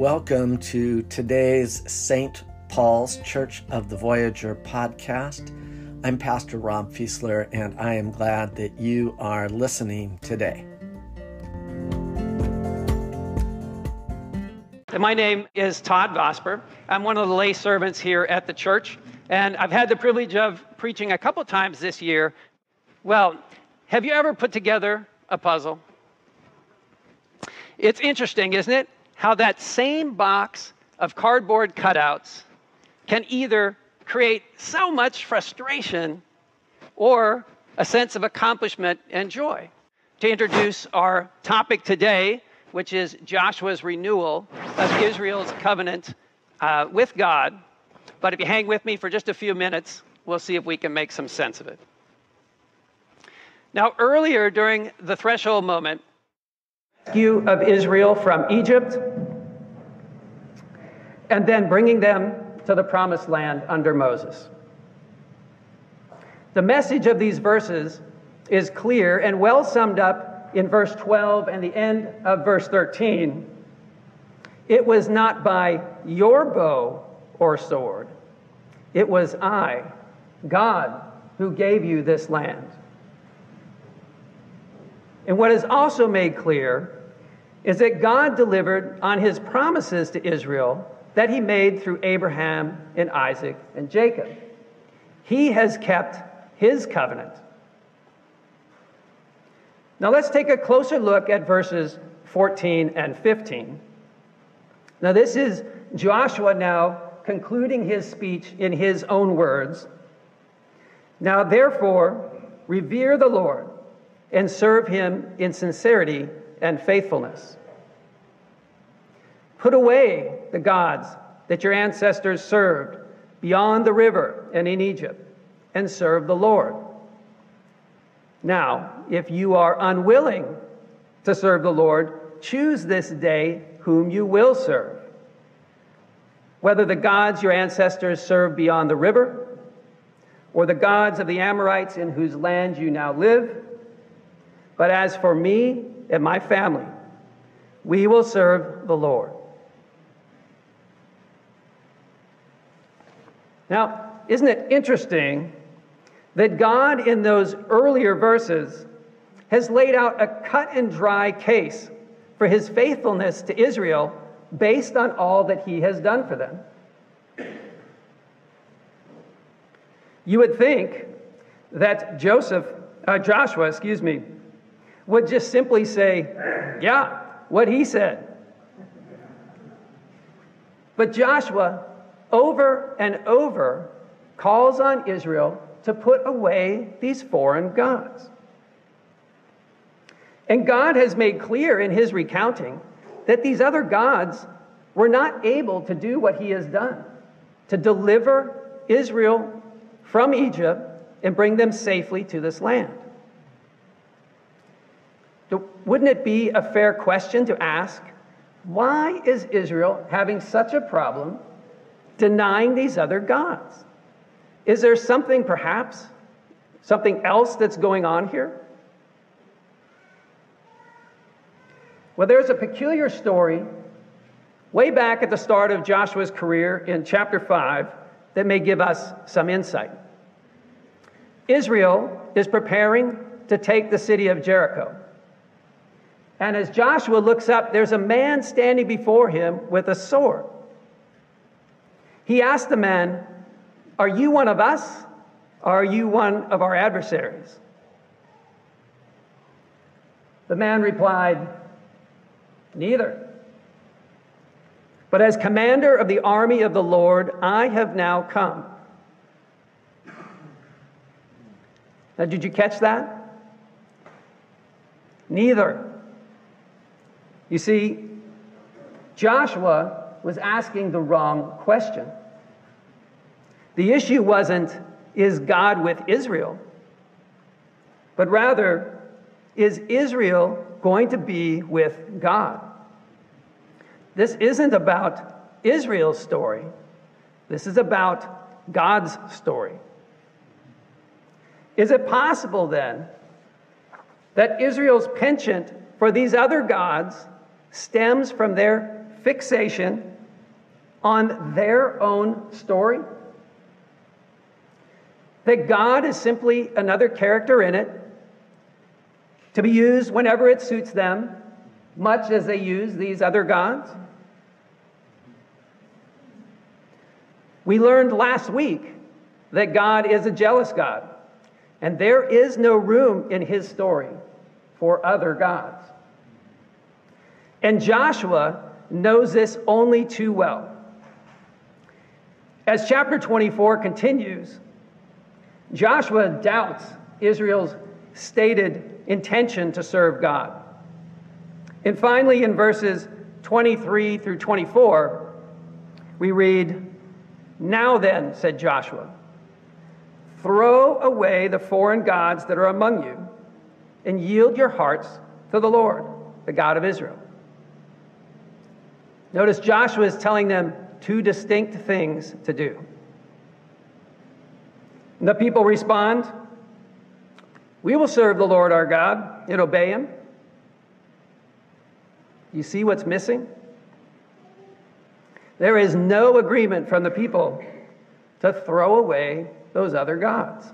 Welcome to today's St. Paul's Church of the Voyager podcast. I'm Pastor Rob Fiesler, and I am glad that you are listening today. My name is Todd Vosper. I'm one of the lay servants here at the church, and I've had the privilege of preaching a couple times this year. Well, have you ever put together a puzzle? It's interesting, isn't it? How that same box of cardboard cutouts can either create so much frustration or a sense of accomplishment and joy. To introduce our topic today, which is Joshua's renewal of Israel's covenant uh, with God. But if you hang with me for just a few minutes, we'll see if we can make some sense of it. Now, earlier during the threshold moment, rescue of Israel from Egypt, and then bringing them to the promised land under Moses. The message of these verses is clear and well summed up in verse 12 and the end of verse 13. It was not by your bow or sword, it was I, God, who gave you this land. And what is also made clear is that God delivered on his promises to Israel that he made through Abraham and Isaac and Jacob. He has kept his covenant. Now let's take a closer look at verses 14 and 15. Now, this is Joshua now concluding his speech in his own words. Now, therefore, revere the Lord and serve him in sincerity and faithfulness. Put away the gods that your ancestors served beyond the river and in Egypt, and serve the Lord. Now, if you are unwilling to serve the Lord, choose this day whom you will serve. Whether the gods your ancestors served beyond the river, or the gods of the Amorites in whose land you now live. But as for me and my family, we will serve the Lord. Now, isn't it interesting that God, in those earlier verses, has laid out a cut and dry case for his faithfulness to Israel based on all that he has done for them? You would think that Joseph, uh, Joshua, excuse me, would just simply say, Yeah, what he said. But Joshua over and over calls on Israel to put away these foreign gods. And God has made clear in his recounting that these other gods were not able to do what he has done to deliver Israel from Egypt and bring them safely to this land. Wouldn't it be a fair question to ask why is Israel having such a problem denying these other gods? Is there something, perhaps, something else that's going on here? Well, there's a peculiar story way back at the start of Joshua's career in chapter 5 that may give us some insight. Israel is preparing to take the city of Jericho. And as Joshua looks up, there's a man standing before him with a sword. He asked the man, Are you one of us? Or are you one of our adversaries? The man replied, Neither. But as commander of the army of the Lord, I have now come. Now, did you catch that? Neither. You see, Joshua was asking the wrong question. The issue wasn't, is God with Israel? But rather, is Israel going to be with God? This isn't about Israel's story. This is about God's story. Is it possible then that Israel's penchant for these other gods stems from their fixation on their own story? That God is simply another character in it to be used whenever it suits them, much as they use these other gods? We learned last week that God is a jealous God, and there is no room in his story for other gods. And Joshua knows this only too well. As chapter 24 continues, Joshua doubts Israel's stated intention to serve God. And finally, in verses 23 through 24, we read, Now then, said Joshua, throw away the foreign gods that are among you and yield your hearts to the Lord, the God of Israel. Notice Joshua is telling them two distinct things to do. And the people respond, We will serve the Lord our God and obey him. You see what's missing? There is no agreement from the people to throw away those other gods.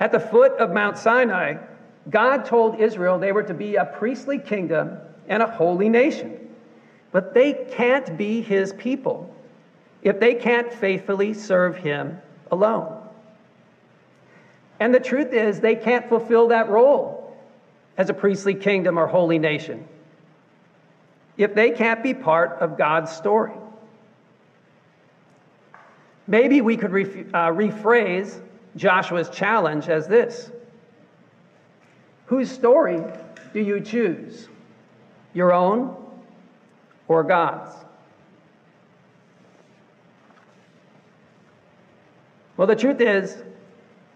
At the foot of Mount Sinai, God told Israel they were to be a priestly kingdom and a holy nation. But they can't be his people if they can't faithfully serve him alone. And the truth is, they can't fulfill that role as a priestly kingdom or holy nation if they can't be part of God's story. Maybe we could uh, rephrase Joshua's challenge as this Whose story do you choose? Your own or God's? Well, the truth is,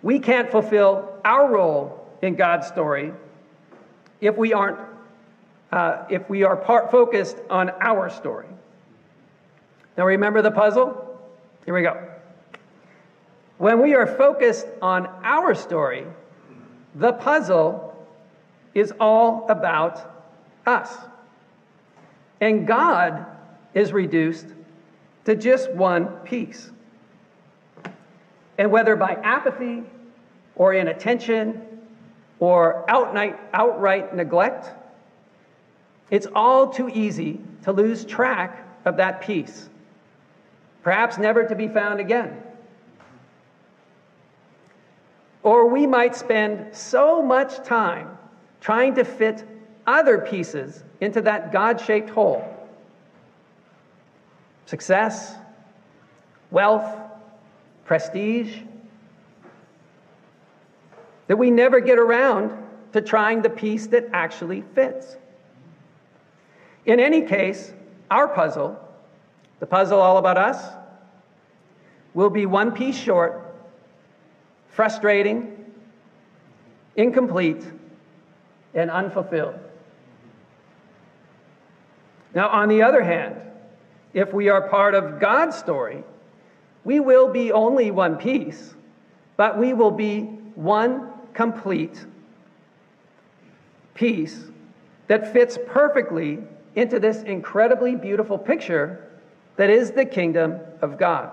we can't fulfill our role in God's story if we aren't, uh, if we are part focused on our story. Now, remember the puzzle? Here we go. When we are focused on our story, the puzzle is all about us. And God is reduced to just one piece. And whether by apathy or inattention or outright, outright neglect, it's all too easy to lose track of that piece perhaps never to be found again. Or we might spend so much time trying to fit other pieces into that God shaped hole success, wealth, prestige that we never get around to trying the piece that actually fits. In any case, our puzzle, the puzzle all about us, will be one piece short, frustrating, incomplete, and unfulfilled. Now, on the other hand, if we are part of God's story, we will be only one piece, but we will be one complete piece that fits perfectly into this incredibly beautiful picture that is the kingdom of God.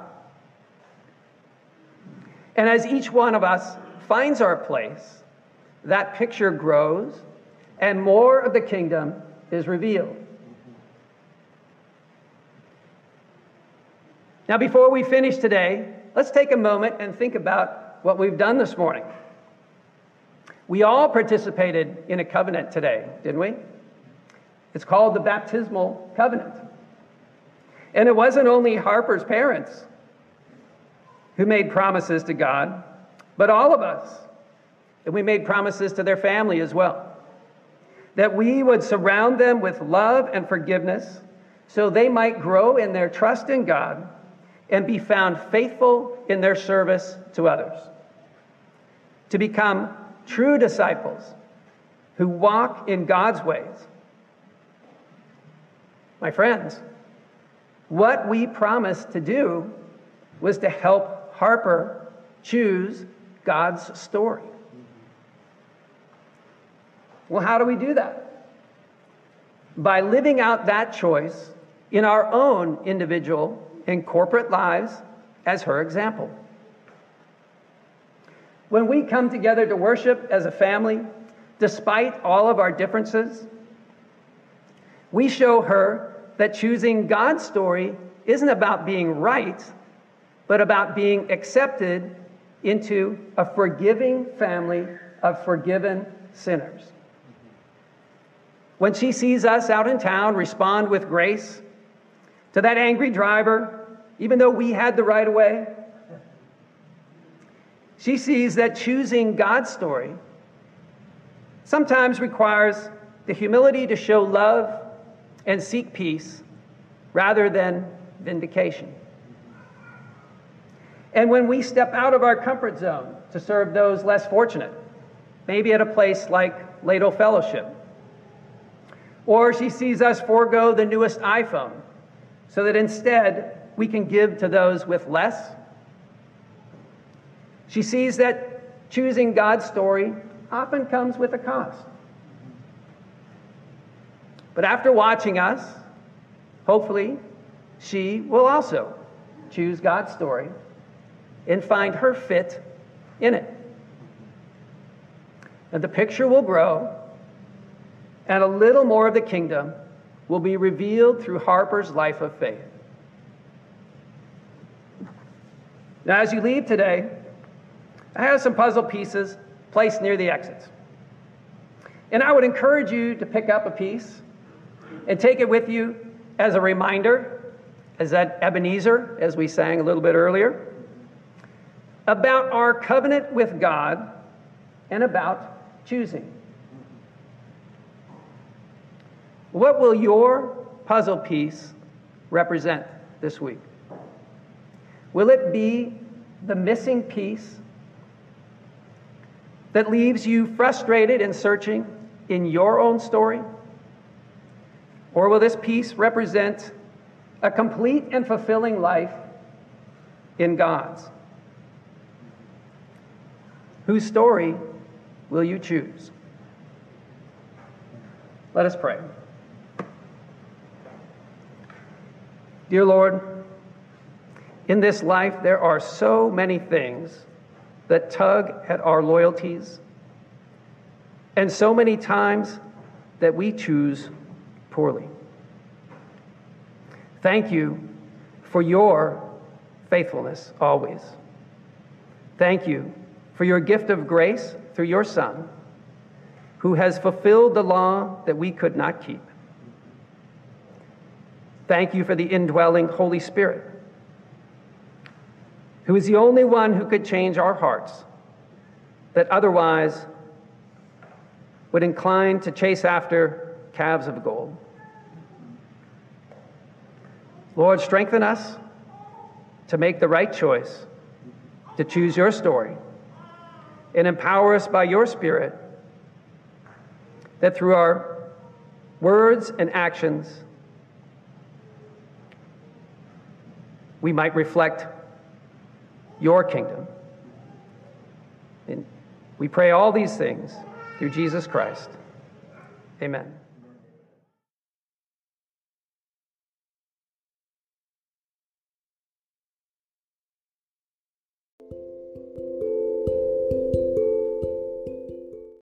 And as each one of us finds our place, that picture grows and more of the kingdom is revealed. Now, before we finish today, let's take a moment and think about what we've done this morning. We all participated in a covenant today, didn't we? It's called the baptismal covenant. And it wasn't only Harper's parents who made promises to God, but all of us. And we made promises to their family as well. That we would surround them with love and forgiveness so they might grow in their trust in God and be found faithful in their service to others. To become true disciples who walk in God's ways. My friends, what we promised to do was to help Harper choose God's story. Well, how do we do that? by living out that choice in our own individual and corporate lives as her example. When we come together to worship as a family, despite all of our differences, we show her that choosing God's story isn't about being right, but about being accepted into a forgiving family of forgiven sinners. When she sees us out in town respond with grace to that angry driver, even though we had the right of way, she sees that choosing God's story sometimes requires the humility to show love and seek peace rather than vindication. And when we step out of our comfort zone to serve those less fortunate, maybe at a place like Ladle Fellowship, or she sees us forego the newest iPhone so that instead we can give to those with less. She sees that choosing God's story often comes with a cost. But after watching us, hopefully, she will also choose God's story and find her fit in it. And the picture will grow, and a little more of the kingdom will be revealed through Harper's life of faith. Now, as you leave today, I have some puzzle pieces placed near the exits. And I would encourage you to pick up a piece and take it with you as a reminder, as that Ebenezer, as we sang a little bit earlier, about our covenant with God and about choosing. What will your puzzle piece represent this week? Will it be the missing piece that leaves you frustrated and searching in your own story? Or will this piece represent a complete and fulfilling life in God's? Whose story will you choose? Let us pray. Dear Lord, in this life there are so many things that tug at our loyalties, and so many times that we choose poorly. Thank you for your faithfulness always. Thank you for your gift of grace through your Son, who has fulfilled the law that we could not keep. Thank you for the indwelling Holy Spirit, who is the only one who could change our hearts that otherwise would incline to chase after calves of gold. Lord, strengthen us to make the right choice, to choose your story, and empower us by your Spirit that through our words and actions, we might reflect your kingdom. And we pray all these things through Jesus Christ. Amen.